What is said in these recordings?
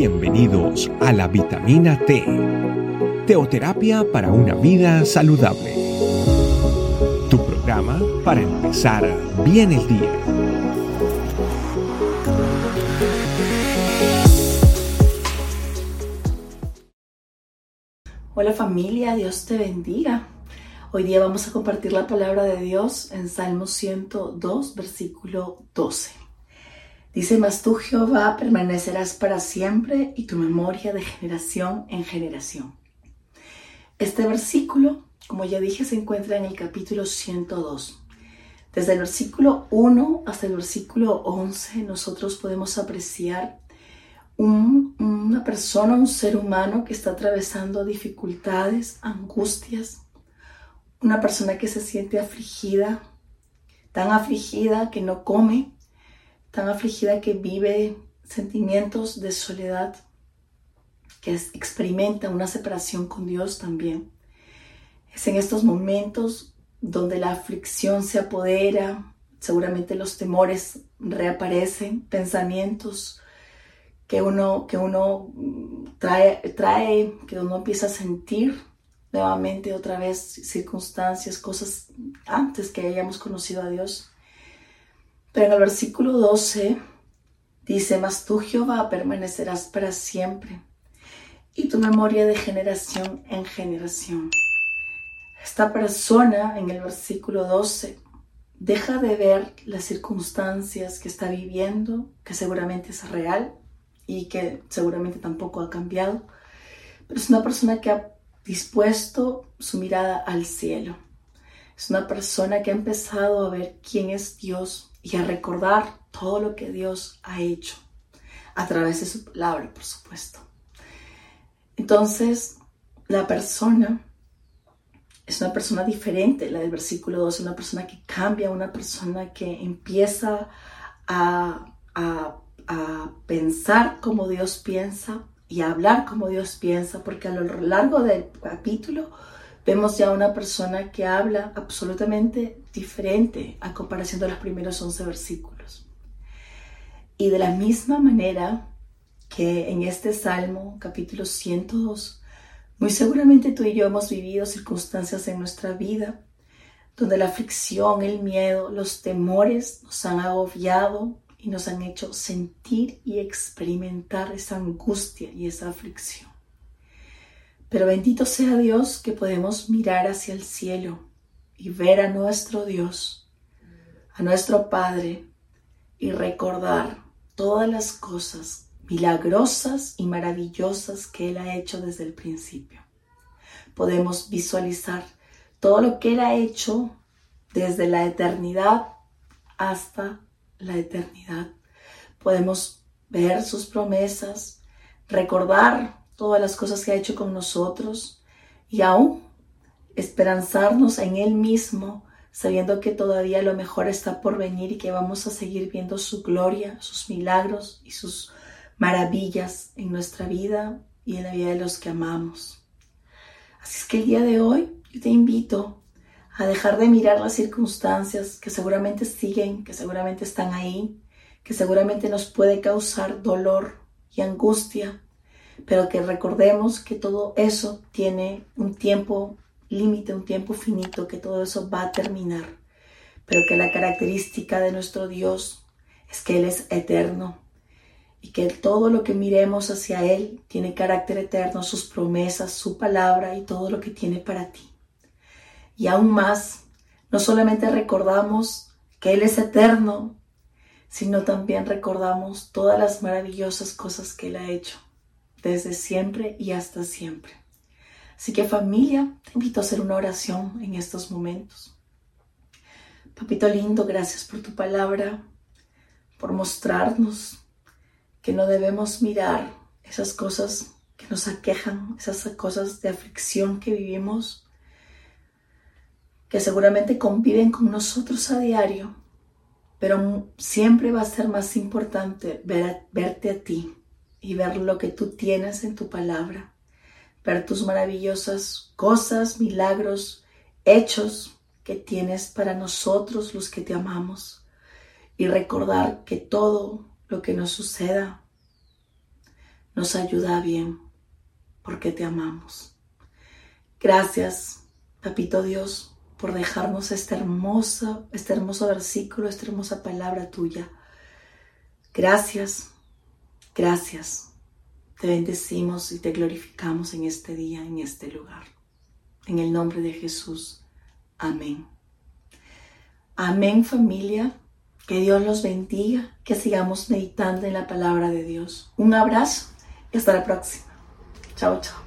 Bienvenidos a la vitamina T, teoterapia para una vida saludable. Tu programa para empezar bien el día. Hola familia, Dios te bendiga. Hoy día vamos a compartir la palabra de Dios en Salmo 102, versículo 12. Dice, mas tú Jehová permanecerás para siempre y tu memoria de generación en generación. Este versículo, como ya dije, se encuentra en el capítulo 102. Desde el versículo 1 hasta el versículo 11 nosotros podemos apreciar una persona, un ser humano que está atravesando dificultades, angustias, una persona que se siente afligida, tan afligida que no come, tan afligida que vive sentimientos de soledad, que experimenta una separación con Dios también. Es en estos momentos donde la aflicción se apodera, seguramente los temores reaparecen, pensamientos que uno, que uno trae, trae, que uno empieza a sentir nuevamente otra vez circunstancias, cosas antes que hayamos conocido a Dios. Pero en el versículo 12 dice, mas tú Jehová permanecerás para siempre y tu memoria de generación en generación. Esta persona en el versículo 12 deja de ver las circunstancias que está viviendo, que seguramente es real y que seguramente tampoco ha cambiado, pero es una persona que ha dispuesto su mirada al cielo. Es una persona que ha empezado a ver quién es Dios y a recordar todo lo que Dios ha hecho a través de su palabra, por supuesto. Entonces, la persona es una persona diferente, la del versículo 2, una persona que cambia, una persona que empieza a, a, a pensar como Dios piensa y a hablar como Dios piensa, porque a lo largo del capítulo vemos ya una persona que habla absolutamente diferente a comparación de los primeros 11 versículos. Y de la misma manera que en este Salmo, capítulo 102, muy seguramente tú y yo hemos vivido circunstancias en nuestra vida donde la aflicción, el miedo, los temores nos han agobiado y nos han hecho sentir y experimentar esa angustia y esa aflicción. Pero bendito sea Dios que podemos mirar hacia el cielo y ver a nuestro Dios, a nuestro Padre y recordar todas las cosas milagrosas y maravillosas que Él ha hecho desde el principio. Podemos visualizar todo lo que Él ha hecho desde la eternidad hasta la eternidad. Podemos ver sus promesas, recordar todas las cosas que ha hecho con nosotros y aún esperanzarnos en Él mismo, sabiendo que todavía lo mejor está por venir y que vamos a seguir viendo su gloria, sus milagros y sus maravillas en nuestra vida y en la vida de los que amamos. Así es que el día de hoy yo te invito a dejar de mirar las circunstancias que seguramente siguen, que seguramente están ahí, que seguramente nos puede causar dolor y angustia, pero que recordemos que todo eso tiene un tiempo límite, un tiempo finito, que todo eso va a terminar, pero que la característica de nuestro Dios es que Él es eterno y que todo lo que miremos hacia Él tiene carácter eterno, sus promesas, su palabra y todo lo que tiene para ti. Y aún más, no solamente recordamos que Él es eterno, sino también recordamos todas las maravillosas cosas que Él ha hecho desde siempre y hasta siempre. Así que familia, te invito a hacer una oración en estos momentos. Papito lindo, gracias por tu palabra, por mostrarnos que no debemos mirar esas cosas que nos aquejan, esas cosas de aflicción que vivimos, que seguramente conviven con nosotros a diario, pero siempre va a ser más importante verte a ti, y ver lo que tú tienes en tu palabra, ver tus maravillosas cosas, milagros, hechos que tienes para nosotros los que te amamos y recordar que todo lo que nos suceda nos ayuda bien, porque te amamos. Gracias, Papito Dios, por dejarnos este hermoso, este hermoso versículo, esta hermosa palabra tuya. Gracias, gracias. Te bendecimos y te glorificamos en este día, en este lugar. En el nombre de Jesús. Amén. Amén familia. Que Dios los bendiga, que sigamos meditando en la palabra de Dios. Un abrazo y hasta la próxima. Chao, chao.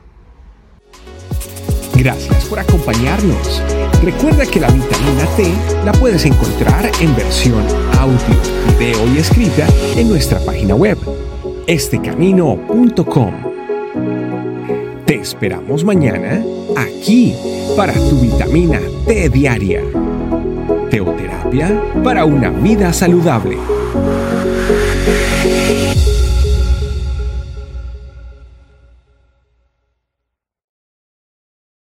Gracias por acompañarnos. Recuerda que la vitamina T la puedes encontrar en versión audio, video y escrita en nuestra página web, estecamino.com. Te esperamos mañana aquí para tu vitamina T diaria. Teoterapia para una vida saludable.